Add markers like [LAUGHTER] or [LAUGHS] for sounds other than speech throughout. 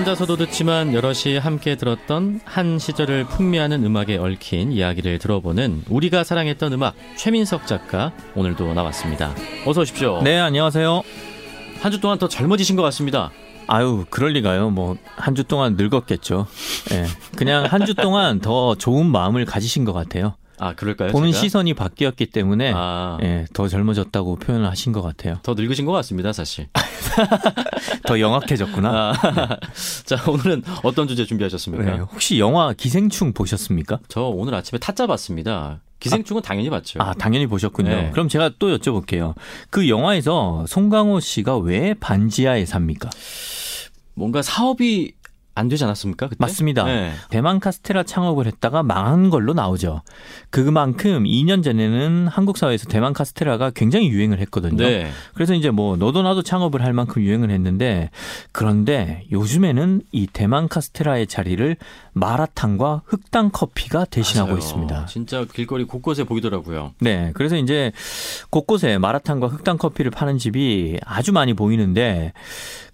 혼자서도 듣지만 여럿이 함께 들었던 한 시절을 풍미하는 음악에 얽힌 이야기를 들어보는 우리가 사랑했던 음악 최민석 작가 오늘도 나왔습니다. 어서 오십시오. 네, 안녕하세요. 한 주 동안 더 젊어지신 것 같습니다. 아유, 그럴 리가요. 뭐, 한 주 동안 늙었겠죠. 예. 그냥 한 주 동안 더 좋은 마음을 가지신 것 같아요. 아 그럴까요? 보는 제가? 시선이 바뀌었기 때문에, 아, 예, 더 젊어졌다고 표현을 하신 것 같아요. 더 늙으신 것 같습니다, 사실. [LAUGHS] 더 영악해졌구나. 아, [LAUGHS] 자 오늘은 어떤 주제 준비하셨습니까? 네, 혹시 영화 기생충 보셨습니까? 저 오늘 아침에 타짜 봤습니다. 기생충은 당연히 봤죠. 아, 당연히 보셨군요. 네. 그럼 제가 또 여쭤볼게요. 그 영화에서 송강호 씨가 왜 반지하에 삽니까? 뭔가 사업이 안 되지 않았습니까? 그때? 맞습니다. 네. 대만 카스테라 창업을 했다가 망한 걸로 나오죠. 그만큼 2년 전에는 한국 사회에서 대만 카스테라가 굉장히 유행을 했거든요. 네. 그래서 이제 뭐 너도 나도 창업을 할 만큼 유행을 했는데 그런데 요즘에는 이 대만 카스테라의 자리를 마라탕과 흑당 커피가 대신하고 맞아요. 있습니다. 진짜 길거리 곳곳에 보이더라고요. 네. 그래서 이제 곳곳에 마라탕과 흑당 커피를 파는 집이 아주 많이 보이는데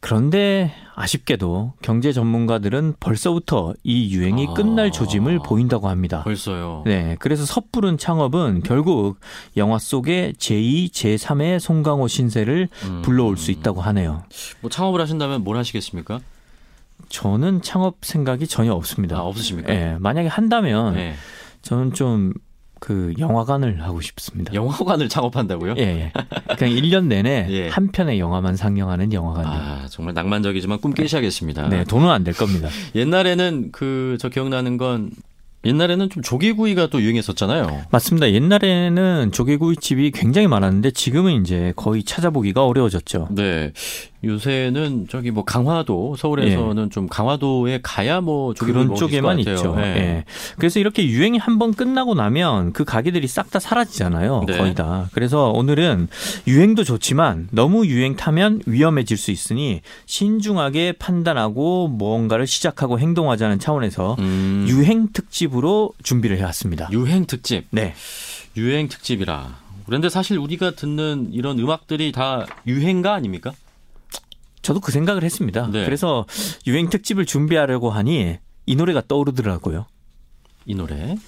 그런데 아쉽게도 경제 전문가들은 벌써부터 이 유행이 아. 끝날 조짐을 보인다고 합니다. 벌써요. 네. 그래서 섣부른 창업은 결국 영화 속의 제2, 제3의 송강호 신세를 음. 불러올 수 있다고 하네요. 뭐 창업을 하신다면 뭘 하시겠습니까? 저는 창업 생각이 전혀 없습니다. 아 없으십니까? 예, 만약에 한다면 네. 저는 좀 그 영화관을 하고 싶습니다. 영화관을 창업한다고요? 예, 예. 그냥 1년 내내 [LAUGHS] 예. 한 편의 영화만 상영하는 영화관이요. 아 정말 낭만적이지만 꿈 깨셔야겠습니다. 네, 돈은 안 될 겁니다. [LAUGHS] 옛날에는 그 저 기억나는 건 옛날에는 좀 조개구이가 또 유행했었잖아요. 맞습니다. 옛날에는 조개구이 집이 굉장히 많았는데 지금은 이제 거의 찾아보기가 어려워졌죠. 네. 요새는 저기 뭐 강화도 서울에서는 좀 강화도에 가야 뭐 그런 쪽에만. 있죠. 네. 예. 그래서 이렇게 유행이 한 번 끝나고 나면 그 가게들이 싹 다 사라지잖아요. 네. 거의 다. 그래서 오늘은 유행도 좋지만 너무 유행 타면 위험해질 수 있으니 신중하게 판단하고 뭔가를 시작하고 행동하자는 차원에서 음, 유행 특집으로 준비를 해왔습니다. 유행 특집. 네. 유행 특집이라. 그런데 사실 우리가 듣는 이런 음악들이 다 유행가 아닙니까? 저도 그 생각을 했습니다. 네. 그래서 유행 특집을 준비하려고 하니 이 노래가 떠오르더라고요. 이 노래. [LAUGHS]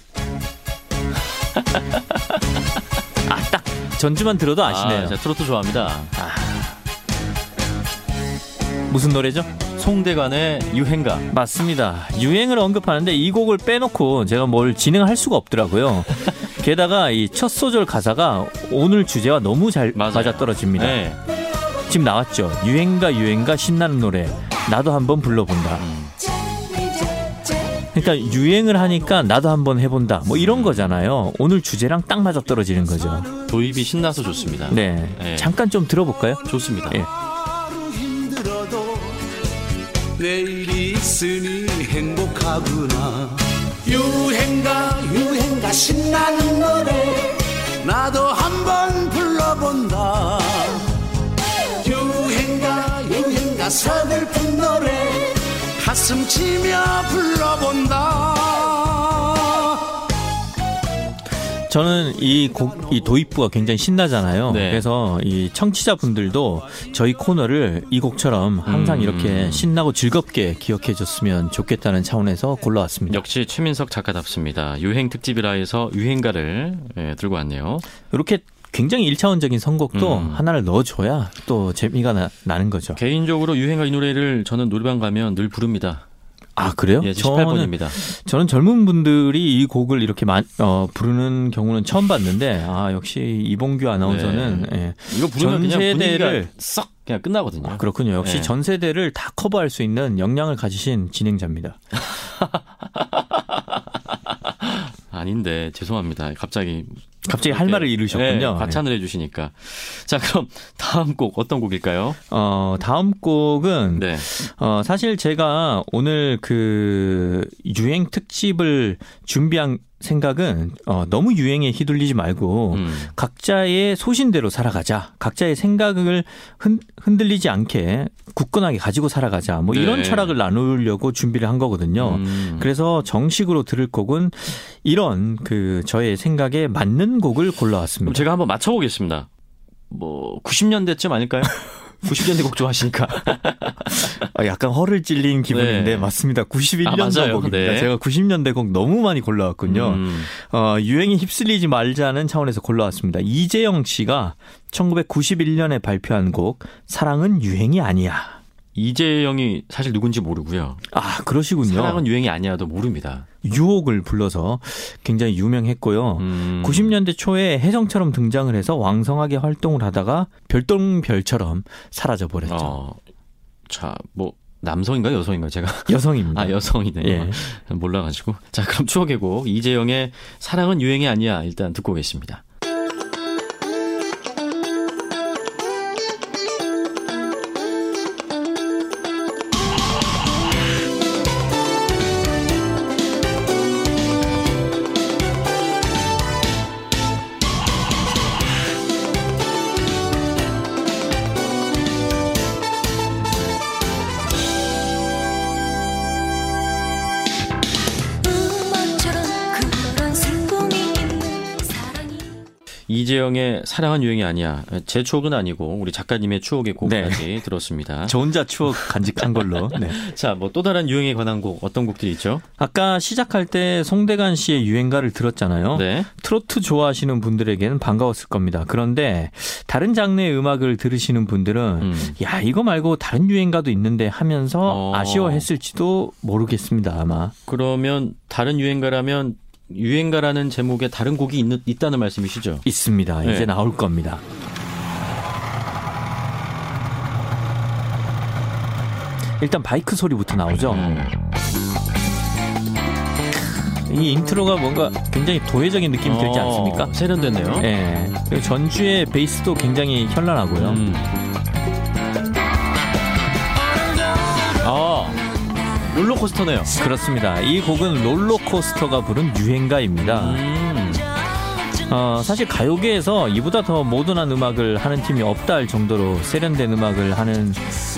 아, 딱 전주만 들어도 아시네요. 아, 제가 트로트 좋아합니다. 무슨 노래죠? 송대관의 유행가. 맞습니다. 유행을 언급하는데 이 곡을 빼놓고 제가 뭘 진행할 수가 없더라고요. [LAUGHS] 게다가 이 첫 소절 가사가 오늘 주제와 너무 잘 맞아요. 맞아 떨어집니다. 네. 지금 나왔죠. 유행가 유행가 신나는 노래. 나도 한번 불러본다. 음. 그러니까 유행을 하니까 나도 한번 해본다. 뭐 이런 거잖아요. 오늘 주제랑 딱 맞아 떨어지는 거죠. 도입이 신나서 좋습니다. 네. 네. 잠깐 좀 들어볼까요? 좋습니다. 예. 힘들어도 내일이 있으니 행복하구나 유행가 유행가 신나는 노래 나도 한번 가 서글픈 노래 가슴 치며 불러본다 저는 이 곡, 이 도입부가 굉장히 신나잖아요. 네. 그래서 이 청취자분들도 저희 코너를 이 곡처럼 항상 음. 이렇게 신나고 즐겁게 기억해 줬으면 좋겠다는 차원에서 골라왔습니다. 역시 최민석 작가답습니다. 유행 특집이라 해서 유행가를 예, 들고 왔네요. 이렇게 굉장히 1차원적인 선곡도 음. 하나를 넣어줘야 또 재미가 나, 는 거죠. 개인적으로 유행가 이 노래를 저는 노래방 가면 늘 부릅니다. 아, 그래요? 예, 저는, 18번입니다. 저는 젊은 분들이 이 곡을 이렇게 마, 어, 부르는 경우는 처음 봤는데, 아, 역시 이봉규 아나운서는, 예. 이거 부르면 전 세대를- 썩 그냥 끝나거든요. 아, 그렇군요. 역시 네. 전 세대를 다 커버할 수 있는 역량을 가지신 진행자입니다. [LAUGHS] 아닌데 죄송합니다. 갑자기 갑자기 할 말을 잃으셨군요. 네, 과찬을 해주시니까. 자 그럼 다음 곡 어떤 곡일까요? 어, 다음 곡은 네. 어, 사실 제가 오늘 그 유행 특집을 준비한 생각은 어, 너무 유행에 휘둘리지 말고 음. 각자의 소신대로 살아가자. 각자의 생각을 흔, 흔들리지 않게 굳건하게 가지고 살아가자. 뭐 네. 이런 철학을 나누려고 준비를 한 거거든요. 음. 그래서 정식으로 들을 곡은 이런 그 저의 생각에 맞는 곡을 골라왔습니다. 제가 한번 맞춰보겠습니다. 뭐 90년대쯤 아닐까요? [LAUGHS] 90년대 곡 좋아하시니까. 아, 약간 허를 찔린 기분인데 네. 맞습니다. 91년도 아. 곡입니다. 네. 제가 90년대 곡 너무 많이 골라왔군요. 음. 어, 유행에 휩쓸리지 말자는 차원에서 골라왔습니다. 이재영 씨가 1991년에 발표한 곡 사랑은 유행이 아니야. 이재영이 사실 누군지 모르고요. 아 그러시군요. 사랑은 유행이 아니야도 모릅니다. 유혹을 불러서 굉장히 유명했고요. 음. 90년대 초에 혜성처럼 등장을 해서 왕성하게 활동을 하다가 별똥별처럼 사라져 버렸죠. 어, 자, 뭐 남성인가요, 여성인가요? 제가 [LAUGHS] 여성입니다. 아 여성이네요. 예. 몰라가지고 자 그럼 추억의 곡 이재영의 사랑은 유행이 아니야 일단 듣고 계십니다. 이재영의 사랑은 유행이 아니야. 제 추억은 아니고 우리 작가님의 추억의 곡까지 네. 들었습니다. [LAUGHS] 저 혼자 추억 간직한 걸로. 네. [LAUGHS] 자, 뭐 또 다른 유행에 관한 곡 어떤 곡들이 있죠? 아까 시작할 때 송대관 씨의 유행가를 들었잖아요. 네. 트로트 좋아하시는 분들에게는 반가웠을 겁니다. 그런데 다른 장르의 음악을 들으시는 분들은 음. 야 이거 말고 다른 유행가도 있는데 하면서 어. 아쉬워했을지도 모르겠습니다. 아마 그러면 다른 유행가라면 유행가라는 제목에 다른 곡이 있는, 있다는 말씀이시죠? 있습니다. 네. 이제 나올 겁니다. 일단 바이크 소리부터 나오죠. 음. 이 인트로가 뭔가 굉장히 도회적인 느낌이 들지 어, 않습니까? 세련됐네요. 예. 그리고 전주의 베이스도 굉장히 현란하고요. 음. 롤러코스터네요. 그렇습니다. 이 곡은 롤러코스터가 부른 유행가입니다. 음. 어, 사실 가요계에서 이보다 더 모던한 음악을 하는 팀이 없다 할 정도로 세련된 음악을 하는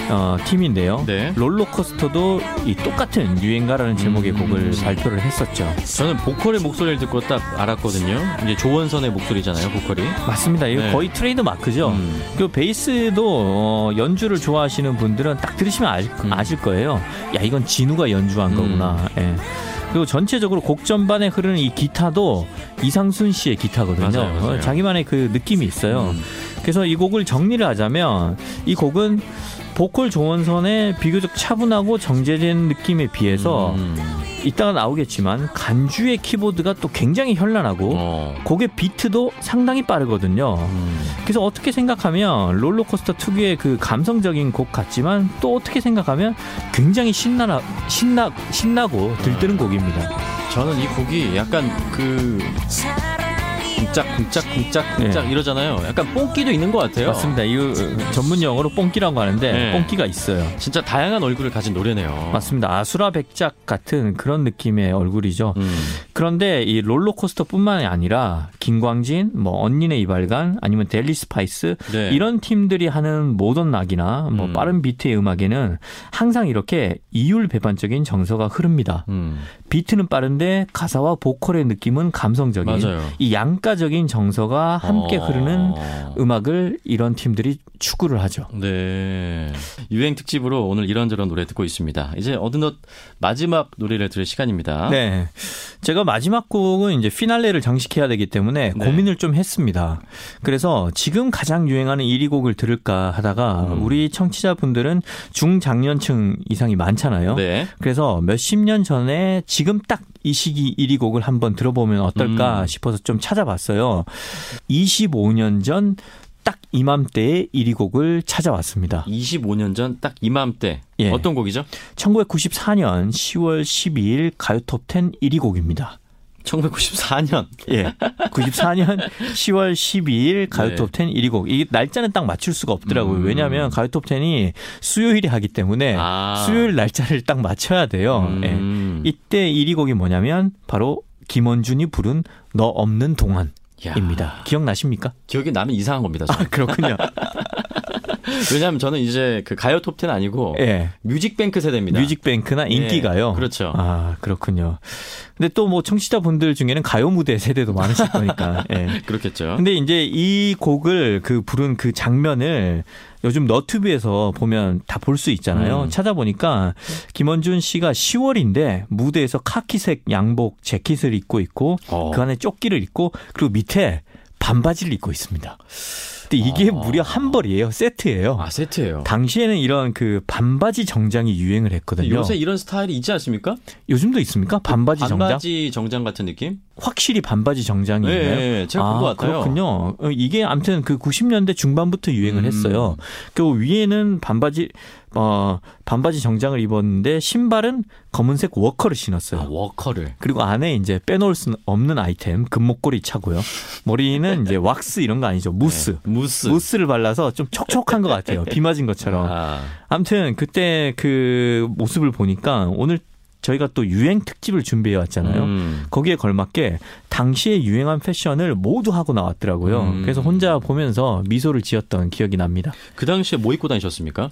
어, 팀인데요. 네. 롤러코스터도 이 똑같은 유행가라는 제목의 음. 곡을 발표를 했었죠. 저는 보컬의 목소리를 듣고 딱 알았거든요. 이제 조원선의 목소리잖아요, 보컬이. 맞습니다. 이거 네. 거의 트레이드 마크죠. 음. 그 베이스도 어, 연주를 좋아하시는 분들은 딱 들으시면 알, 음. 아실 거예요. 야 이건 진우가 연주한 음. 거구나. 예. 그리고 전체적으로 곡 전반에 흐르는 이 기타도 이상순 씨의 기타거든요. 맞아요, 맞아요. 어, 자기만의 그 느낌이 있어요. 음. 그래서 이 곡을 정리를 하자면 이 곡은 보컬 조원선의 비교적 차분하고 정제된 느낌에 비해서 음. 이따가 나오겠지만 간주의 키보드가 또 굉장히 현란하고 어. 곡의 비트도 상당히 빠르거든요. 음. 그래서 어떻게 생각하면 롤러코스터 특유의 그 감성적인 곡 같지만 또 어떻게 생각하면 굉장히 신나나 신나 신나고 들뜨는 곡입니다. 저는 이 곡이 약간 그 쿵짝 쿵짝 쿵짝 쿵짝 네. 이러잖아요. 약간 뽕기도 있는 것 같아요. 맞습니다. 이거 전문 용어로 뽕기라고 하는데 네. 뽕기가 있어요. 진짜 다양한 얼굴을 가진 노래네요. 맞습니다. 아수라 백작 같은 그런 느낌의 얼굴이죠. 음. 그런데 이 롤러코스터뿐만이 아니라 김광진, 뭐 언니네 이발관, 아니면 델리 스파이스 네. 이런 팀들이 하는 모던 락이나 뭐 음. 빠른 비트의 음악에는 항상 이렇게 이율 배반적인 정서가 흐릅니다. 음. 비트는 빠른데 가사와 보컬의 느낌은 감성적인 맞아요. 이 양가 적인 정서가 함께 어. 흐르는 음악을 이런 팀들이 추구를 하죠. 네. 유행 특집으로 오늘 이런저런 노래 듣고 있습니다. 이제 어느덧 마지막 노래를 들을 시간입니다. 네. 제가 마지막 곡은 이제 피날레를 장식해야 되기 때문에 네. 고민을 좀 했습니다. 그래서 지금 가장 유행하는 1위 곡을 들을까 하다가 음. 우리 청취자분들은 중장년층 이상이 많잖아요. 네. 그래서 몇십 년 전에 지금 딱 이 시기 1위 곡을 한번 들어보면 어떨까 음. 싶어서 좀 찾아봤어요. 25년 전 딱 이맘때의 1위 곡을 찾아왔습니다. 25년 전 딱 이맘때 예. 어떤 곡이죠? 1994년 10월 12일 가요톱 10 1위 곡입니다. 1994년. 예. 94년 10월 12일 가요톱 네. 10 1위 곡. 이 날짜는 딱 맞출 수가 없더라고요. 음. 왜냐하면 가요톱 10이 수요일에 하기 때문에 아. 수요일 날짜를 딱 맞춰야 돼요. 예. 음. 이때 1위 곡이 뭐냐면 바로 김원준이 부른 너 없는 동안입니다. 야. 기억나십니까? 기억이 나면 이상한 겁니다. 아, 그렇군요. [LAUGHS] 왜냐하면 저는 이제 그 가요 톱10 아니고 예. 뮤직뱅크 세대입니다. 뮤직뱅크나 인기가요. 예, 그렇죠. 아, 그렇군요. 근데 또 뭐 청취자분들 중에는 가요 무대 세대도 많으실 [LAUGHS] 거니까. 예. 그렇겠죠. 근데 이제 이 곡을 그 부른 그 장면을 요즘 너튜브에서 보면 다 볼 수 있잖아요. 음. 찾아보니까 김원준 씨가 10월인데 무대에서 카키색 양복 재킷을 입고 있고 어. 그 안에 조끼를 입고 그리고 밑에 반바지를 입고 있습니다. 근데 이게 어. 무려 한 벌이에요. 세트예요. 아 세트예요. 당시에는 이런 그 반바지 정장이 유행을 했거든요. 요새 이런 스타일이 있지 않습니까? 요즘도 있습니까? 반바지 정장? 반바지 정장 같은 느낌? 확실히 반바지 정장이 네, 있나요? 네, 제가 본것 같아요. 그렇군요. 어, 이게 아무튼 그 90년대 중반부터 유행을 음. 했어요. 그 위에는 반바지 어 반바지 정장을 입었는데 신발은 검은색 워커를 신었어요. 아, 워커를. 그리고 안에 이제 빼놓을 수 없는 아이템 금목걸이 차고요. 머리는 이제 [LAUGHS] 왁스 이런 거 아니죠. 무스. 네, 무스. 무스를 발라서 좀 촉촉한 것 같아요. 비 맞은 것처럼. 아, 아무튼 그때 그 모습을 보니까 오늘 저희가 또 유행 특집을 준비해 왔잖아요. 음. 거기에 걸맞게 당시에 유행한 패션을 모두 하고 나왔더라고요. 음. 그래서 혼자 보면서 미소를 지었던 기억이 납니다. 그 당시에 뭐 입고 다니셨습니까?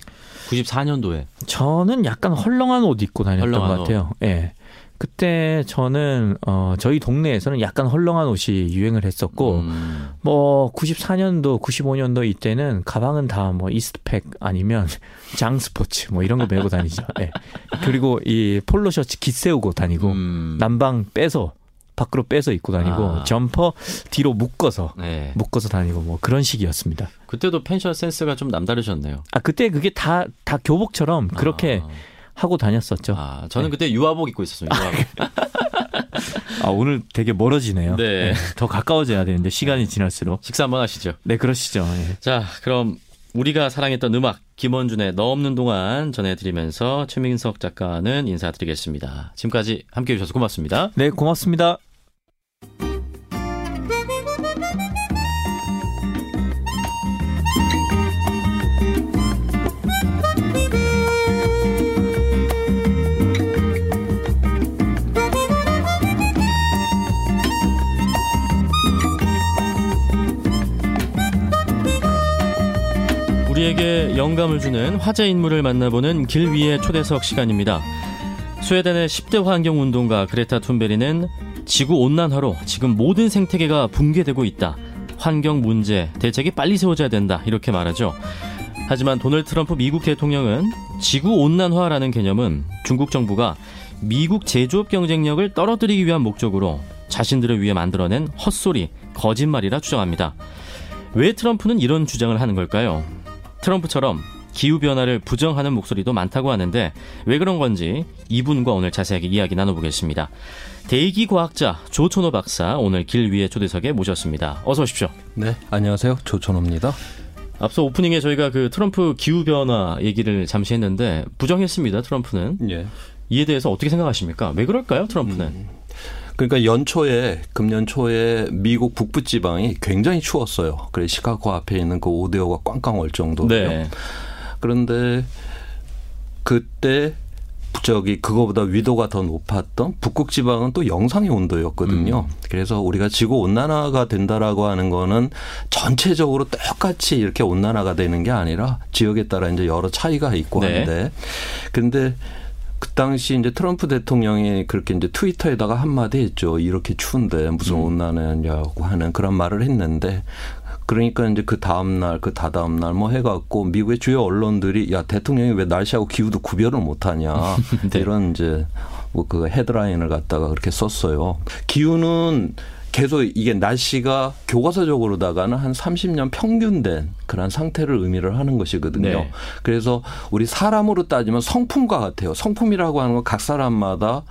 94년도에. 저는 약간 헐렁한 옷 입고 다녔던 헐렁한 것 같아요. 예. 그때 저는 어 저희 동네에서는 약간 헐렁한 옷이 유행을 했었고 음. 뭐 94년도, 95년도 이때는 가방은 다 뭐 이스트팩 아니면 [LAUGHS] 장스포츠 뭐 이런 거 메고 다니죠. 예. 그리고 이 폴로 셔츠 깃세우고 다니고 음. 남방 빼서 밖으로 빼서 입고 다니고 아. 점퍼 뒤로 묶어서 네. 묶어서 다니고 뭐 그런 식이었습니다. 그때도 패션 센스가 좀 남다르셨네요. 아 그때 그게 다 다 교복처럼 그렇게 아, 하고 다녔었죠. 아, 저는 네. 그때 유아복 입고 있었어요. 유아복. 아 오늘 되게 멀어지네요. 네. 더 가까워져야 되는데 시간이 지날수록. 식사 한번 하시죠. 네 그러시죠. 예. 자, 그럼 우리가 사랑했던 음악 김원준의 너 없는 동안 전해드리면서 최민석 작가는 인사드리겠습니다. 지금까지 함께해 주셔서 고맙습니다. 네 고맙습니다. 영감을 주는 화제 인물을 만나보는 길 위의 초대석 시간입니다. 스웨덴의 10대 환경 운동가 그레타 툰베리는 지구 온난화로 지금 모든 생태계가 붕괴되고 있다. 환경 문제 대책이 빨리 세워져야 된다. 이렇게 말하죠. 하지만 도널드 트럼프 미국 대통령은 지구 온난화라는 개념은 중국 정부가 미국 제조업 경쟁력을 떨어뜨리기 위한 목적으로 자신들을 위해 만들어낸 헛소리, 거짓말이라 주장합니다. 왜 트럼프는 이런 주장을 하는 걸까요? 트럼프처럼 기후변화를 부정하는 목소리도 많다고 하는데 왜 그런 건지 이분과 오늘 자세하게 이야기 나눠보겠습니다. 대기 과학자 조천호 박사 오늘 길 위의 초대석에 모셨습니다. 어서 오십시오. 네, 안녕하세요. 조천호입니다. 앞서 오프닝에 저희가 그 트럼프 기후변화 얘기를 잠시 했는데 부정했습니다. 트럼프는 예. 이에 대해서 어떻게 생각하십니까? 왜 그럴까요? 트럼프는 그러니까 연초에 금년 초에 미국 북부 지방이 굉장히 추웠어요. 그래 시카고 앞에 있는 그 오데오가 꽝꽝 얼 정도로요. 네. 그런데 그때 저기 그거보다 위도가 더 높았던 북극 지방은 또 영상의 온도였거든요. 그래서 우리가 지구 온난화가 된다라고 하는 거는 전체적으로 똑같이 이렇게 온난화가 되는 게 아니라 지역에 따라 이제 여러 차이가 있고 네. 한데 근데 그 당시 이제 트럼프 대통령이 그렇게 이제 트위터에다가 한마디 했죠. 이렇게 추운데 무슨 온난화냐고 하는 그런 말을 했는데 그러니까 이제 그 다음 날, 그 다다음 날 뭐 해갖고 미국의 주요 언론들이 야 대통령이 왜 날씨하고 기후도 구별을 못하냐 [LAUGHS] 네. 이런 이제 뭐 그 헤드라인을 갖다가 그렇게 썼어요. 기후는 계속 이게 날씨가 교과서적으로다가는 한 30년 평균된 그런 상태를 의미를 하는 것이거든요. 네. 그래서 우리 사람으로 따지면 성품과 같아요. 성품이라고 하는 건 각 사람마다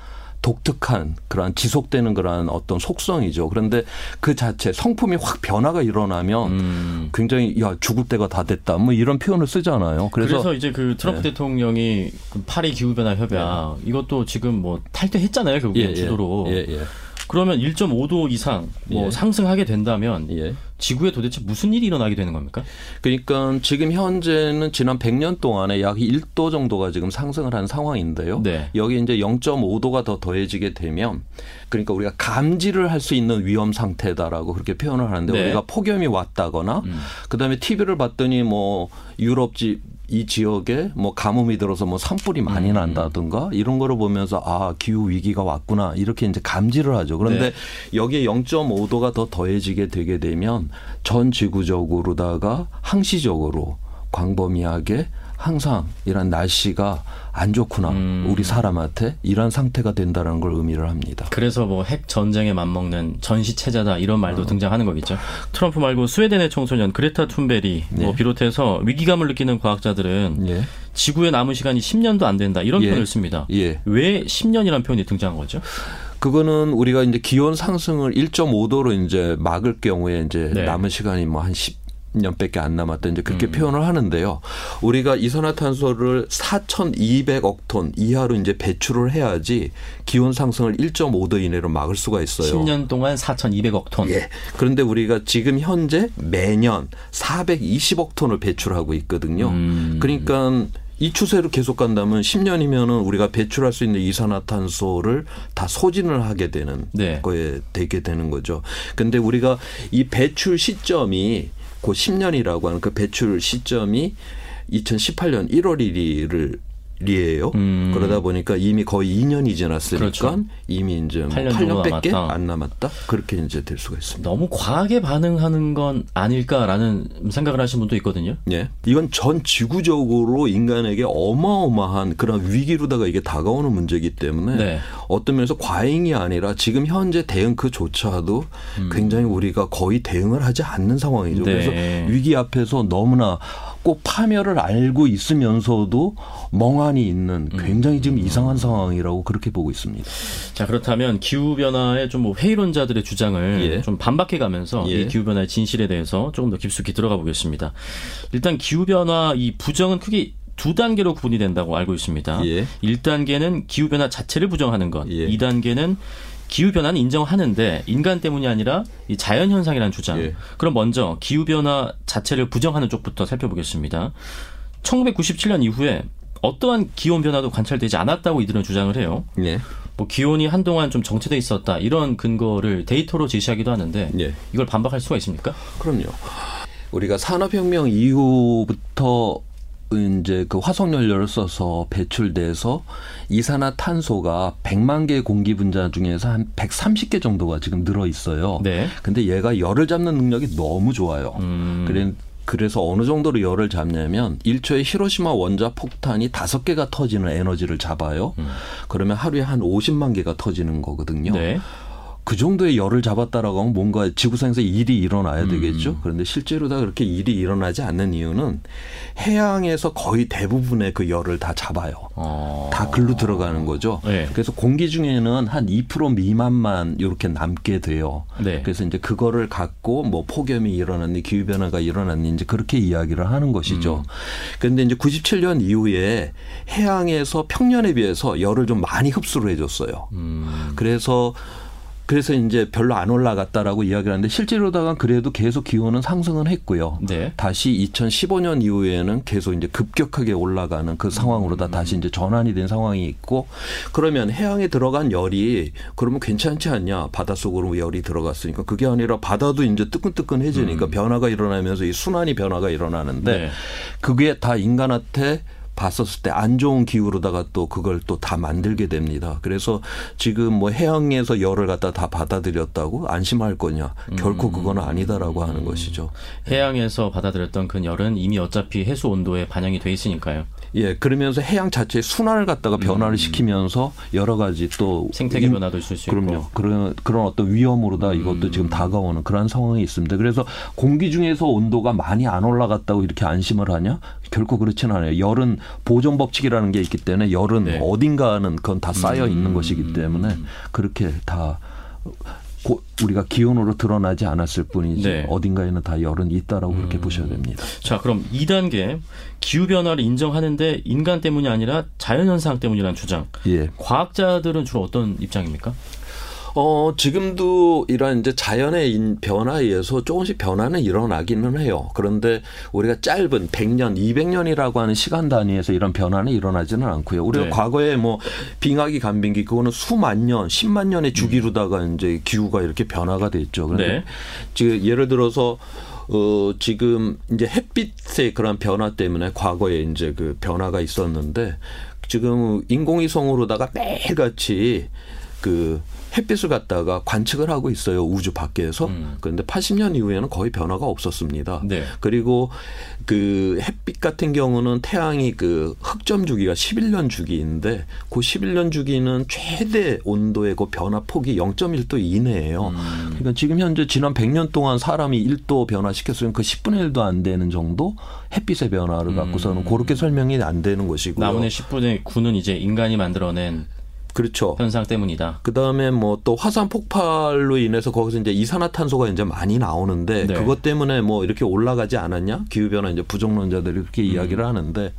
독특한 그러한 지속되는 그러한 어떤 속성이죠. 그런데 그 자체 성품이 확 변화가 일어나면 음. 굉장히 야 죽을 때가 다 됐다. 뭐 이런 표현을 쓰잖아요. 그래서, 그래서, 이제 그 트럼프 네. 대통령이 그 파리 기후 변화 협약 이것도 지금 뭐 탈퇴했잖아요 결국에 예, 예. 주도로 예, 예. 그러면 1.5도 이상 뭐 예. 상승하게 된다면 예. 지구에 도대체 무슨 일이 일어나게 되는 겁니까? 그러니까 지금 현재는 지난 100년 동안에 약 1도 정도가 지금 상승을 한 상황인데요. 네. 여기 이제 0.5도가 더 더해지게 되면 그러니까 우리가 감지를 할 수 있는 위험 상태다라고 그렇게 표현을 하는데 네. 우리가 폭염이 왔다거나 음. 그다음에 TV를 봤더니 뭐 유럽지 이 지역에 뭐 가뭄이 들어서 뭐 산불이 음. 많이 난다든가 이런 거를 보면서 아 기후 위기가 왔구나 이렇게 이제 감지를 하죠. 그런데 네. 여기에 0.5도가 더 더해지게 되게 되면 전 지구적으로다가 항시적으로 광범위하게 항상 이런 날씨가 안 좋구나 음. 우리 사람한테 이런 상태가 된다는 걸 의미를 합니다. 그래서 뭐 핵 전쟁에 맞먹는 전시 체자다 이런 말도 등장하는 거겠죠. 트럼프 말고 스웨덴의 청소년 그레타 툰베리 뭐 네. 비롯해서 위기감을 느끼는 과학자들은 예. 지구에 남은 시간이 10년도 안 된다 이런 예. 표현을 씁니다. 예. 왜 10년이라는 표현이 등장한 거죠? 그거는 우리가 이제 기온 상승을 1.5도로 이제 막을 경우에 이제 네. 남은 시간이 뭐 한 10 년밖에 안 남았다 이제 그렇게 음. 표현을 하는데요. 우리가 이산화탄소를 4,200억 톤 이하로 이제 배출을 해야지 기온 상승을 1.5도 이내로 막을 수가 있어요. 10년 동안 4,200억 톤. 예. 그런데 우리가 지금 현재 매년 420억 톤을 배출하고 있거든요. 음. 그러니까 이 추세로 계속 간다면 10년이면은 우리가 배출할 수 있는 이산화탄소를 다 소진을 하게 되는 네. 거에 되게 되는 거죠. 근데 우리가 이 배출 시점이 그 10년이라고 하는 그 배출 시점이 2018년 1월 1일을 이에요. 음. 그러다 보니까 이미 거의 2년이 지났으니까 그렇죠. 이미 이제 뭐 8년 정도 8년밖에 남았다. 안 남았다. 그렇게 이제 될 수가 있습니다. 너무 과하게 반응하는 건 아닐까라는 생각을 하시는 분도 있거든요. 예. 이건 전 지구적으로 인간에게 어마어마한 그런 위기로다가 이게 다가오는 문제이기 때문에 네. 어떤 면에서 과잉이 아니라 지금 현재 대응 그조차도 굉장히 우리가 거의 대응을 하지 않는 상황이죠. 음. 네. 그래서 위기 앞에서 너무나 꼭 파멸을 알고 있으면서도 멍하니 있는 음. 굉장히 지금 이상한 상황이라고 그렇게 보고 있습니다. 자 그렇다면 기후 변화의 좀 뭐 회의론자들의 주장을 예. 좀 반박해 가면서 예. 이 기후 변화의 진실에 대해서 조금 더 깊숙이 들어가 보겠습니다. 일단 기후 변화 이 부정은 크게 두 단계로 구분이 된다고 알고 있습니다. 예. 1단계는 기후 변화 자체를 부정하는 것, 예. 2단계는 기후 변화는 인정하는데 인간 때문이 아니라 이 자연 현상이라는 주장. 예. 그럼 먼저 기후 변화 자체를 부정하는 쪽부터 살펴보겠습니다. 1997년 이후에 어떠한 기온 변화도 관찰되지 않았다고 이들은 주장을 해요. 예. 뭐 기온이 한동안 좀 정체돼 있었다 이런 근거를 데이터로 제시하기도 하는데 예. 이걸 반박할 수가 있습니까? 그럼요. 우리가 산업혁명 이후부터 이제 그 화석 연료를 써서 배출돼서 이산화탄소가 100만 개의 공기 분자 중에서 한 130개 정도가 지금 늘어 있어요. 네. 근데 얘가 열을 잡는 능력이 너무 좋아요. 음. 그래 그래서 어느 정도로 열을 잡냐면 1초에 히로시마 원자 폭탄이 다섯 개가 터지는 에너지를 잡아요. 그러면 하루에 한 50만 개가 터지는 거거든요. 네. 그 정도의 열을 잡았다라고 하면 뭔가 지구상에서 일이 일어나야 음. 되겠죠. 그런데 실제로 다 그렇게 일이 일어나지 않는 이유는 해양에서 거의 대부분의 그 열을 다 잡아요. 어. 다 글로 들어가는 거죠. 네. 그래서 공기 중에는 한 2% 미만만 이렇게 남게 돼요. 네. 그래서 이제 그거를 갖고 뭐 폭염이 일어났니 기후 변화가 일어났니 이제 그렇게 이야기를 하는 것이죠. 그런데 이제 97년 이후에 해양에서 평년에 비해서 열을 좀 많이 흡수를 해줬어요. 음. 그래서 그래서 이제 별로 안 올라갔다라고 이야기를 하는데 실제로다가 그래도 계속 기온은 상승은 했고요. 네. 다시 2015년 이후에는 계속 이제 급격하게 올라가는 그 상황으로 다 다시 이제 전환이 된 상황이 있고 그러면 해양에 들어간 열이 그러면 괜찮지 않냐 바닷속으로 열이 들어갔으니까 그게 아니라 바다도 이제 뜨끈뜨끈해지니까 변화가 일어나면서 이 순환이 변화가 일어나는데 네. 그게 다 인간한테 봤었을 때 안 좋은 기후로다가 또 그걸 또 다 만들게 됩니다. 그래서 지금 뭐 해양에서 열을 갖다 다 받아들였다고 안심할 거냐? 결코 그건 아니다라고 하는 것이죠. 해양에서 받아들였던 그 열은 이미 어차피 해수 온도에 반영이 돼 있으니까요. 예, 그러면서 해양 자체의 순환을 갖다가 변화를 시키면서 여러 가지 또 음. 생태계 임- 변화도 있을 수 있고. 그럼요. 그런 그런 어떤 위험으로 다 이것도 지금 다가오는 그런 상황이 있습니다. 그래서 공기 중에서 온도가 많이 안 올라갔다고 이렇게 안심을 하냐? 결코 그렇지는 않아요. 열은 보존 법칙이라는 게 있기 때문에 열은 네. 어딘가는 그건 다 쌓여 있는 것이기 때문에 그렇게 다 고- 우리가 기온으로 드러나지 않았을 뿐이지 네. 어딘가에는 다 열은 있다라고 그렇게 보셔야 됩니다. 자, 그럼 2단계 기후 변화를 인정하는데 인간 때문이 아니라 자연 현상 때문이라는 주장. 예. 과학자들은 주로 어떤 입장입니까? 어, 지금도 이런 이제 자연의 인- 변화에 의해서 조금씩 변화는 일어나기는 해요. 그런데 우리가 짧은 100년, 200년이라고 하는 시간 단위에서 이런 변화는 일어나지는 않고요. 우리가 네. 과거에 뭐 빙하기, 간빙기 그거는 수만 년, 10만 년의 주기로다가 이제 기후가 이렇게 변화가 됐죠. 그런데 네. 지금 예를 들어서 어, 지금 이제 햇빛의 그런 변화 때문에 과거에 이제 그 변화가 있었는데 지금 인공위성으로다가 매일같이 그 햇빛을 갖다가 관측을 하고 있어요. 우주 밖에서. 음. 그런데 80년 이후에는 거의 변화가 없었습니다. 네. 그리고 그 햇빛 같은 경우는 태양이 그 흑점 주기가 11년 주기인데 그 11년 주기는 최대 온도의 그 변화 폭이 0.1도 이내예요. 그러니까 지금 현재 지난 100년 동안 사람이 1도 변화시켰으면 그 10분의 1도 안 되는 정도 햇빛의 변화를 갖고서는 그렇게 설명이 안 되는 것이고요. 남은의 10분의 9는 이제 인간이 만들어낸 그렇죠. 현상 때문이다. 그 다음에 뭐 또 화산 폭발로 인해서 거기서 이제 이산화탄소가 이제 많이 나오는데 네. 그것 때문에 뭐 이렇게 올라가지 않았냐 기후변화 이제 부정론자들이 그렇게 이야기를 하는데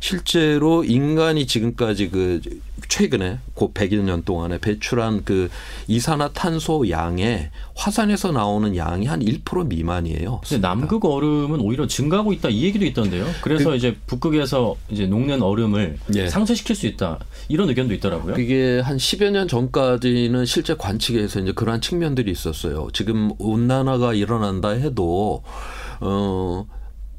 실제로 인간이 지금까지 그 최근에 그 100여 년 동안에 배출한 그 이산화탄소 양에 화산에서 나오는 양이 한 1% 미만이에요. 근데 남극 얼음은 오히려 증가하고 있다 이 얘기도 있던데요. 그래서 이제 북극에서 이제 녹는 얼음을 예. 상쇄시킬 수 있다 이런 의견도 있더라고요. 그게 한 10여 년 전까지는 실제 관측에서 이제 그러한 측면들이 있었어요. 지금 온난화가 일어난다 해도 어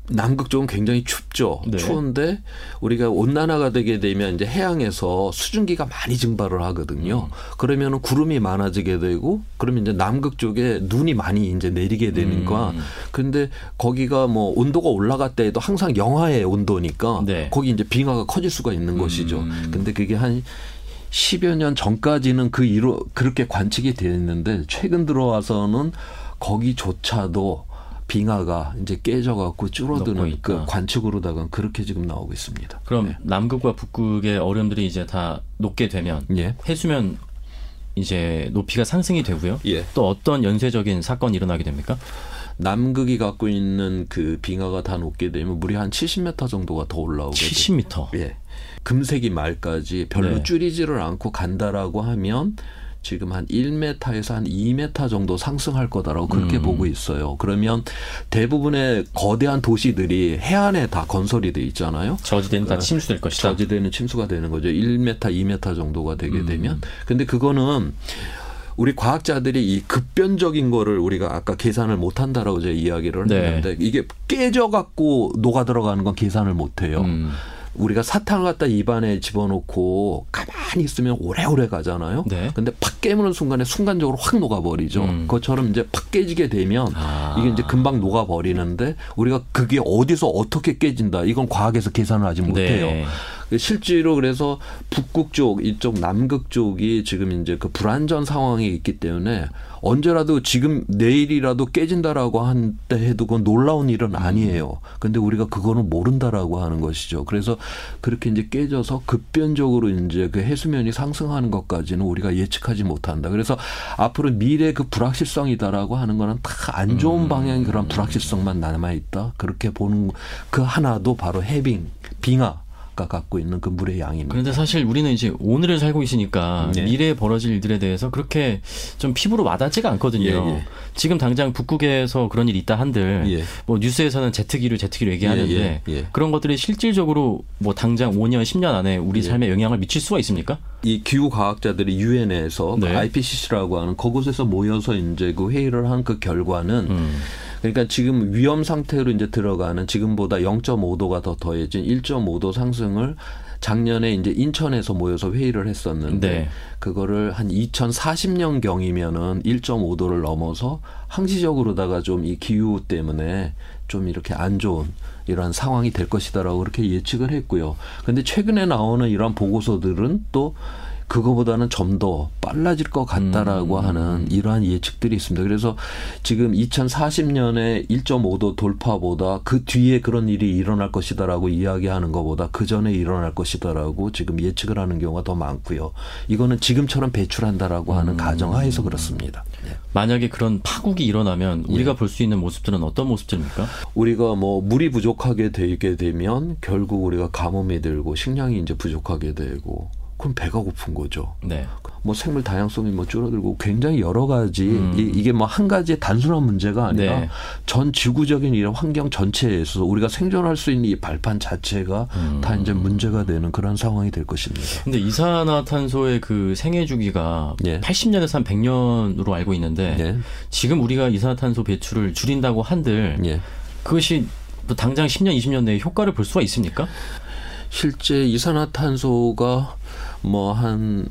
남극 쪽은 굉장히 춥죠. 네. 추운데 우리가 온난화가 되게 되면 이제 해양에서 수증기가 많이 증발을 하거든요. 그러면은 구름이 많아지게 되고 그러면 이제 남극 쪽에 눈이 많이 이제 내리게 되니까 음. 근데 거기가 뭐 온도가 올라갔다 해도 항상 영하의 온도니까 네. 거기 이제 빙하가 커질 수가 있는 것이죠. 음. 근데 그게 한 10여 년 전까지는 그 이로 그렇게 관측이 되었는데 최근 들어와서는 거기조차도 빙하가 이제 깨져갖고 줄어드는. 그 관측으로다가 그렇게 지금 나오고 있습니다. 그럼 네. 남극과 북극의 얼음들이 이제 다 녹게 되면 예. 해수면 이제 높이가 상승이 되고요. 예. 또 어떤 연쇄적인 사건이 일어나게 됩니까? 남극이 갖고 있는 그 빙하가 다 녹게 되면 물이 한 70m 정도가 더 올라오게 돼요. 70m. 예. 금세기 말까지 별로 네. 줄이지를 않고 간다라고 하면 지금 한 1m에서 한 2m 정도 상승할 거다라고 그렇게 음. 보고 있어요. 그러면 대부분의 거대한 도시들이 해안에 다 건설이 돼 있잖아요. 저지대는 다 침수될 것이다. 저지대는 침수가 되는 거죠. 1m, 2m 정도가 되게 음. 되면. 근데 그거는 우리 과학자들이 이 급변적인 거를 우리가 아까 계산을 못 한다라고 제가 이야기를 네. 했는데 이게 깨져 갖고 녹아 들어가는 건 계산을 못 해요. 음. 우리가 사탕을 갖다 입안에 집어넣고 가만 히 있으면 오래오래 가잖아요. 네. 근데 팍 깨무는 순간에 순간적으로 확 녹아버리죠. 음. 그것처럼 이제 팍 깨지게 되면 아. 이게 이제 금방 녹아버리는데 우리가 그게 어디서 어떻게 깨진다. 이건 과학에서 계산을 아직 못해요. 네. 실제로 그래서 북극 쪽 이쪽 남극 쪽이 지금 이제 그 불안전 상황이 있기 때문에 언제라도 지금 내일이라도 깨진다라고 한때 해도 그건 놀라운 일은 아니에요. 근데 우리가 그거는 모른다라고 하는 것이죠. 그래서 그렇게 이제 깨져서 급변적으로 이제 그 해수면이 상승하는 것까지는 우리가 예측하지 못한다. 그래서 앞으로 미래 그 불확실성이다라고 하는 거는 다 안 좋은 방향의 그런 불확실성만 남아 있다. 그렇게 보는 그 하나도 바로 해빙 빙하 가 갖고 있는 그 물의 양입니다. 그런데 사실 우리는 이제 오늘을 살고 있으니까 네. 미래에 벌어질 일들에 대해서 그렇게 좀 피부로 와닿지가 않거든요. 예, 예. 지금 당장 북극에서 그런 일이 있다 한들 예. 뭐 뉴스에서는 제트기류 제트기류 얘기하는데 예, 예, 예. 그런 것들이 실질적으로 뭐 당장 5년 10년 안에 우리 예. 삶에 영향을 미칠 수가 있습니까? 이 기후 과학자들이 유엔에서 네. IPCC라고 하는 그곳에서 모여서 이제 그 회의를 한 그 결과는 음. 그러니까 지금 위험 상태로 이제 들어가는 지금보다 0.5도가 더 더해진 1.5도 상승을 작년에 이제 인천에서 모여서 회의를 했었는데 네. 그거를 한 2040년 경이면은 1.5도를 넘어서 항시적으로다가 좀 이 기후 때문에 좀 이렇게 안 좋은 이러한 상황이 될 것이다라고 그렇게 예측을 했고요. 근데 최근에 나오는 이러한 보고서들은 또 그거보다는 좀 더 빨라질 것 같다라고 음. 하는 이러한 예측들이 있습니다. 그래서 지금 2040년에 1.5도 돌파보다 그 뒤에 그런 일이 일어날 것이다라고 이야기하는 것보다 그 전에 일어날 것이다라고 지금 예측을 하는 경우가 더 많고요. 이거는 지금처럼 배출한다라고 하는 가정하에서 그렇습니다. 네. 만약에 그런 파국이 일어나면 예. 우리가 볼수 있는 모습들은 어떤 모습들입니까? 우리가 뭐 물이 부족하게 되게 되면 결국 우리가 가뭄이 들고 식량이 이제 부족하게 되고 그럼 배가 고픈 거죠. 네. 뭐 생물 다양성이 뭐 줄어들고 굉장히 여러 가지 음. 이, 이게 뭐 한 가지의 단순한 문제가 아니라 네. 전 지구적인 이런 환경 전체에 있어서 우리가 생존할 수 있는 이 발판 자체가 음. 다 이제 문제가 되는 그런 상황이 될 것입니다. 근데 이산화탄소의 그 생애 주기가 예. 80년에서 한 100년으로 알고 있는데 예. 지금 우리가 이산화탄소 배출을 줄인다고 한들 예. 그것이 뭐 당장 10년, 20년 내에 효과를 볼 수가 있습니까? 실제 이산화탄소가 뭐한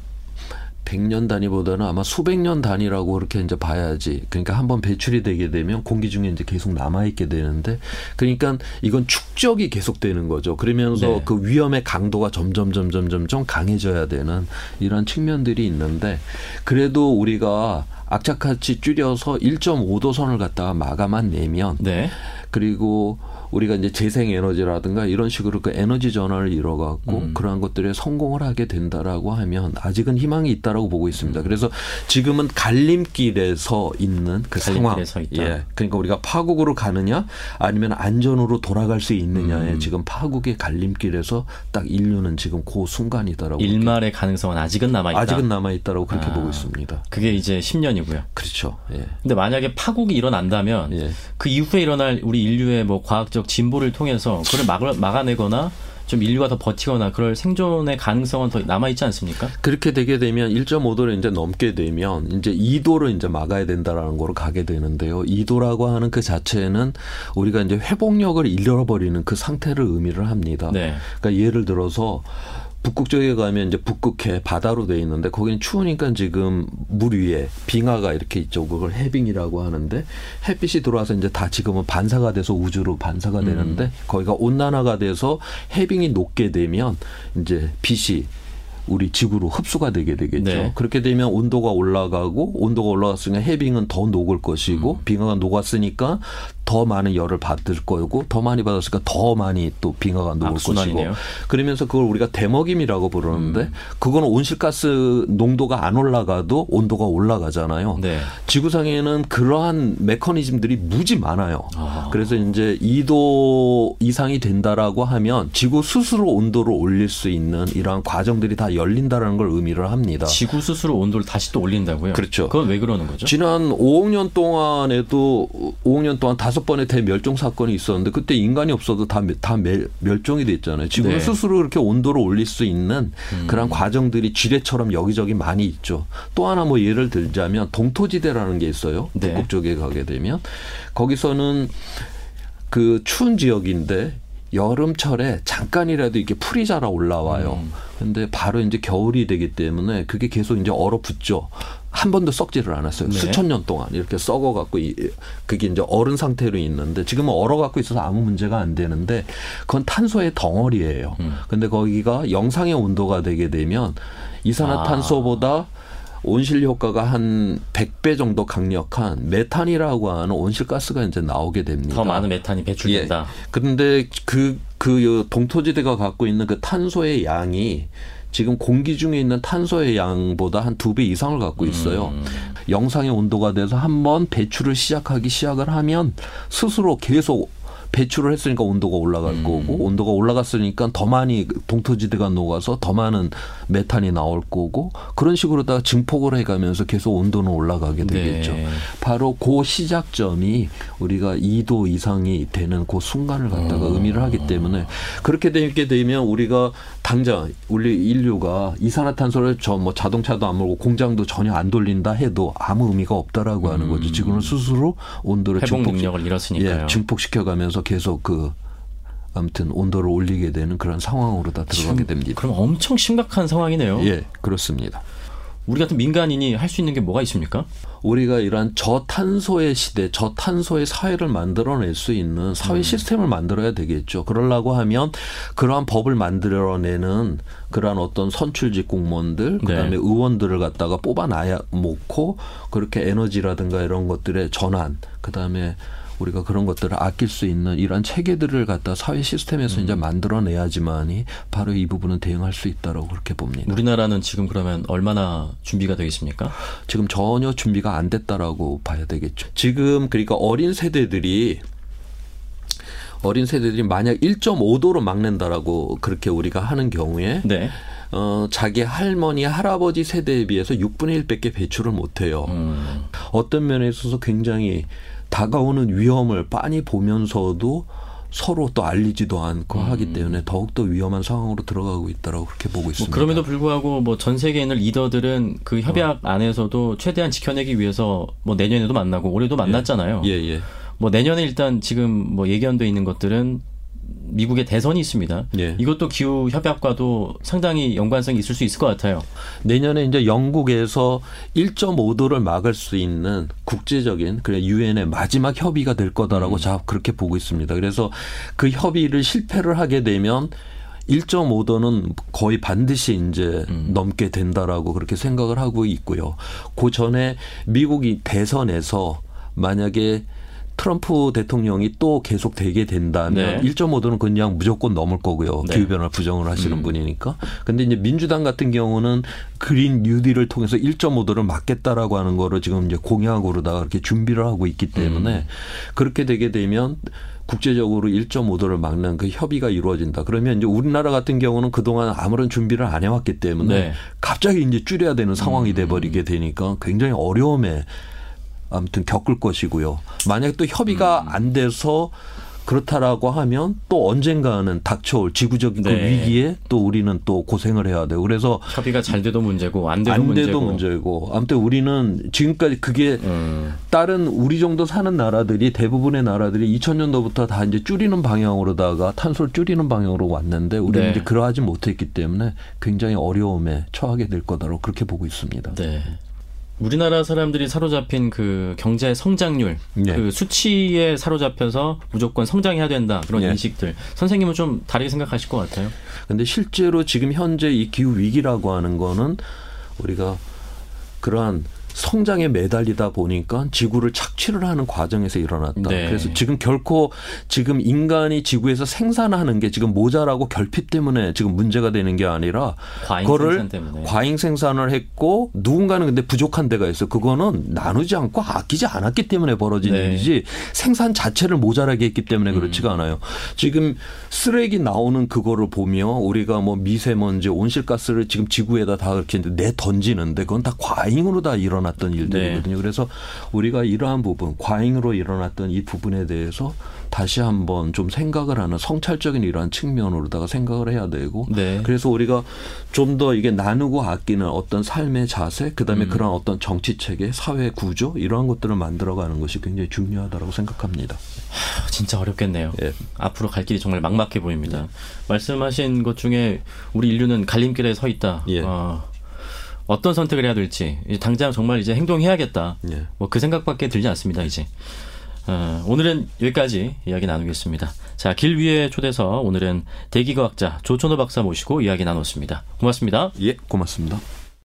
100년 단위보다는 아마 수백 년 단위라고 그렇게 이제 봐야지. 그러니까 한번 배출이 되게 되면 공기 중에 이제 계속 남아 있게 되는데 그러니까 이건 축적이 계속되는 거죠. 그러면서 네. 그 위험의 강도가 점점 점점 점점 강해져야 되는 이런 측면들이 있는데 그래도 우리가 악착같이 줄여서 1.5도 선을 갖다가 마감한 내면 네. 그리고 우리가 이제 재생 에너지라든가 이런 식으로 그 에너지 전환을 이뤄갖고 음. 그러한 것들에 성공을 하게 된다라고 하면 아직은 희망이 있다라고 보고 있습니다. 그래서 지금은 갈림길에서 있는 그 상황. 음. 예. 그러니까 우리가 파국으로 가느냐 아니면 안전으로 돌아갈 수 있느냐에 음. 지금 파국의 갈림길에서 딱 인류는 지금 그 순간이다라고. 일말의 가능성은 아직은 남아 있다. 아직은 남아 있다라고 그렇게 아. 보고 있습니다. 그게 이제 10년이고요. 그렇죠. 예. 근데 만약에 파국이 일어난다면 예. 그 이후에 일어날 우리 인류의 뭐 과학적 진보를 통해서 그걸 막, 막아내거나 좀 인류가 더 버티거나 그럴 생존의 가능성은 더 남아 있지 않습니까? 그렇게 되게 되면 1.5도를 이제 넘게 되면 이제 2도를 이제 막아야 된다라는 거로 가게 되는데요. 2도라고 하는 그 자체는 우리가 이제 회복력을 잃어버리는 그 상태를 의미를 합니다. 네. 그러니까 예를 들어서 북극 쪽에 가면 이제 북극해 바다로 돼 있는데 거기는 추우니까 지금 물 위에 빙하가 이렇게 있죠. 그걸 해빙이라고 하는데 햇빛이 들어와서 이제 다 지금은 반사가 돼서 우주로 반사가 음. 되는데 거기가 온난화가 돼서 해빙이 녹게 되면 이제 빛이 우리 지구로 흡수가 되게 되겠죠. 네. 그렇게 되면 온도가 올라가고 온도가 올라갔으니까 해빙은 더 녹을 것이고 음. 빙하가 녹았으니까 더 많은 열을 받을 거고 더 많이 받았으니까 더 많이 또 빙하가 녹을 것이고 악순환이네요. 그러면서 그걸 우리가 대먹임이라고 부르는데 음. 그거는 온실가스 농도가 안 올라가도 온도가 올라가잖아요. 네. 지구상에는 그러한 메커니즘들이 무지 많아요. 아. 그래서 이제 2도 이상이 된다라고 하면 지구 스스로 온도를 올릴 수 있는 이러한 과정들이 다 열린다라는 걸 의미를 합니다. 지구 스스로 온도를 다시 또 올린다고요? 그렇죠. 그건 왜 그러는 거죠? 지난 5억 년 동안에도 5억 년 동안 다섯 번의 대멸종 사건이 있었는데 그때 인간이 없어도 다, 다 멸, 멸종이 됐잖아요. 지구는 네. 스스로 그렇게 온도를 올릴 수 있는 그런 과정들이 지뢰처럼 여기저기 많이 있죠. 또 하나 뭐 예를 들자면 동토지대라는 게 있어요. 네. 북극 쪽에 가게 되면 거기서는 그 추운 지역인데 여름철에 잠깐이라도 이렇게 풀이 자라 올라와요. 음. 근데 바로 이제 겨울이 되기 때문에 그게 계속 이제 얼어붙죠. 한 번도 썩지를 않았어요. 네. 수천 년 동안 이렇게 썩어 갖고 이- 그게 이제 얼은 상태로 있는데 지금은 얼어 갖고 있어서 아무 문제가 안 되는데 그건 탄소의 덩어리예요. 음. 근데 거기가 영상의 온도가 되게 되면 이산화탄소보다 온실 효과가 한 100배 정도 강력한 메탄이라고 하는 온실가스가 이제 나오게 됩니다. 더 많은 메탄이 배출된다. 예. 그런데 그, 그 동토지대가 갖고 있는 그 탄소의 양이 지금 공기 중에 있는 탄소의 양보다 한 두 배 이상을 갖고 있어요. 음. 영상의 온도가 돼서 한번 배출을 시작하기 시작을 하면 스스로 계속 배출을 했으니까 온도가 올라갈 음. 거고 온도가 올라갔으니까 더 많이 동토지대가 녹아서 더 많은 메탄이 나올 거고 그런 식으로다가 증폭을 해가면서 계속 온도는 올라가게 되겠죠. 네. 바로 그 시작점이 우리가 2도 이상이 되는 그 순간을 갖다가 어. 의미를 하기 때문에 그렇게 되게 되면 우리가 당장 우리 인류가 이산화탄소를 저 뭐 자동차도 안 몰고 공장도 전혀 안 돌린다 해도 아무 의미가 없다라고 하는 거죠. 지금은 스스로 온도를 음. 회복 증폭 능력을 잃었으니까요. 예, 증폭시켜가면서 계속 그 아무튼 온도를 올리게 되는 그런 상황으로 다 들어가게 됩니다. 그럼 엄청 심각한 상황이네요. 예, 그렇습니다. 우리 같은 민간인이 할 수 있는 게 뭐가 있습니까? 우리가 이러한 저탄소의 시대, 저탄소의 사회를 만들어낼 수 있는 사회 음. 시스템을 만들어야 되겠죠. 그러려고 하면 그러한 법을 만들어내는 그러한 어떤 선출직 공무원들, 그다음에 네. 의원들을 갖다가 뽑아놔야 놓고 그렇게 에너지라든가 이런 것들의 전환, 그다음에 우리가 그런 것들을 아낄 수 있는 이러한 체계들을 갖다 사회 시스템에서 음. 이제 만들어내야지만이 바로 이 부분은 대응할 수 있다고 그렇게 봅니다. 우리나라는 지금 그러면 얼마나 준비가 되어 있습니까? 지금 전혀 준비가 안 됐다라고 봐야 되겠죠. 지금 그러니까 어린 세대들이 어린 세대들이 만약 1.5도로 막는다라고 그렇게 우리가 하는 경우에 네. 어, 자기 할머니, 할아버지 세대에 비해서 6분의 1밖에 배출을 못해요. 음. 어떤 면에 있어서 굉장히 다가오는 위험을 빤히 보면서도 서로 또 알리지도 않고 음. 하기 때문에 더욱더 위험한 상황으로 들어가고 있다라고 그렇게 보고 뭐 있습니다. 그럼에도 불구하고 뭐 전 세계에 있는 리더들은 그 협약 안에서도 최대한 지켜내기 위해서 뭐 내년에도 만나고 올해도 만났잖아요. 예, 예. 뭐 내년에 일단 지금 뭐 예견돼 있는 것들은 미국의 대선이 있습니다. 예. 이것도 기후 협약과도 상당히 연관성이 있을 수 있을 것 같아요. 내년에 이제 영국에서 1.5도를 막을 수 있는 국제적인 그래 유엔의 마지막 협의가 될 거다라고 자 그렇게 보고 있습니다. 그래서 그 협의를 실패를 하게 되면 1.5도는 거의 반드시 이제 넘게 된다라고 그렇게 생각을 하고 있고요. 그 전에 미국이 대선에서 만약에 트럼프 대통령이 또 계속 되게 된다면 네. 1.5도는 그냥 무조건 넘을 거고요. 네. 기후 변화 부정을 하시는 음. 분이니까. 근데 이제 민주당 같은 경우는 그린 뉴딜을 통해서 1.5도를 막겠다라고 하는 거를 지금 이제 공약으로다가 이렇게 준비를 하고 있기 때문에 음. 그렇게 되게 되면 국제적으로 1.5도를 막는 그 협의가 이루어진다. 그러면 이제 우리나라 같은 경우는 그동안 아무런 준비를 안 해왔기 때문에 네. 음. 갑자기 이제 줄여야 되는 상황이 돼버리게 되니까 굉장히 어려움에 아무튼 겪을 것이고요. 만약에 또 협의가 음. 안 돼서 그렇다라고 하면 또 언젠가는 닥쳐올 지구적인 그 네. 위기에 또 우리는 또 고생을 해야 돼요. 그래서 협의가 잘 돼도 문제고 안 돼도 안 문제고. 문제고 아무튼 우리는 지금까지 그게 음. 다른 우리 정도 사는 나라들이 대부분의 나라들이 2000년도부터 다 이제 줄이는 방향으로다가 탄소를 줄이는 방향으로 왔는데 우리는 네. 이제 그러하지 못했기 때문에 굉장히 어려움에 처하게 될 거다라고 그렇게 보고 있습니다. 네. 우리나라 사람들이 사로잡힌 그 경제 성장률, 네. 그 수치에 사로잡혀서 무조건 성장해야 된다 그런 네. 인식들. 선생님은 좀 다르게 생각하실 것 같아요. 근데 실제로 지금 현재 이 기후 위기라고 하는 거는 우리가 그러한 성장에 매달리다 보니까 지구를 착취를 하는 과정에서 일어났다. 네. 그래서 지금 결코 지금 인간이 지구에서 생산하는 게 지금 모자라고 결핍 때문에 지금 문제가 되는 게 아니라 과잉 그거를 생산 때문에. 과잉 생산을 했고 누군가는 근데 부족한 데가 있어. 그거는 나누지 않고 아끼지 않았기 때문에 벌어진 네. 일이지 생산 자체를 모자라게 했기 때문에 음. 그렇지가 않아요. 지금 쓰레기 나오는 그거를 보며 우리가 뭐 미세먼지, 온실가스를 지금 지구에다 다 이렇게 내 던지는데 그건 다 과잉으로 다 일어 났던 네. 일들이거든요. 그래서 우리가 이러한 부분, 과잉으로 일어났던 이 부분에 대해서 다시 한번 좀 생각을 하는 성찰적인 이러한 측면으로다가 생각을 해야 되고 네. 그래서 우리가 좀 더 이게 나누고 아끼는 어떤 삶의 자세, 음. 그다음에 그런 어떤 정치 체계, 사회 구조 이러한 것들을 만들어가는 것이 굉장히 중요하다고 생각합니다. 아, 진짜 어렵겠네요. 예. 앞으로 갈 길이 정말 막막해 보입니다. 말씀하신 것 중에 우리 인류는 갈림길에 서 있다. 예. 어, 어떤 선택을 해야 될지 당장 정말 이제 행동해야겠다. 예. 뭐그 생각밖에 들지 않습니다. 이제 어, 오늘은 여기까지 이야기 나누겠습니다. 자, 길 위에 초대서 오늘은 대기과학자 조천호 박사 모시고 이야기 나눴습니다. 고맙습니다. 예, 고맙습니다.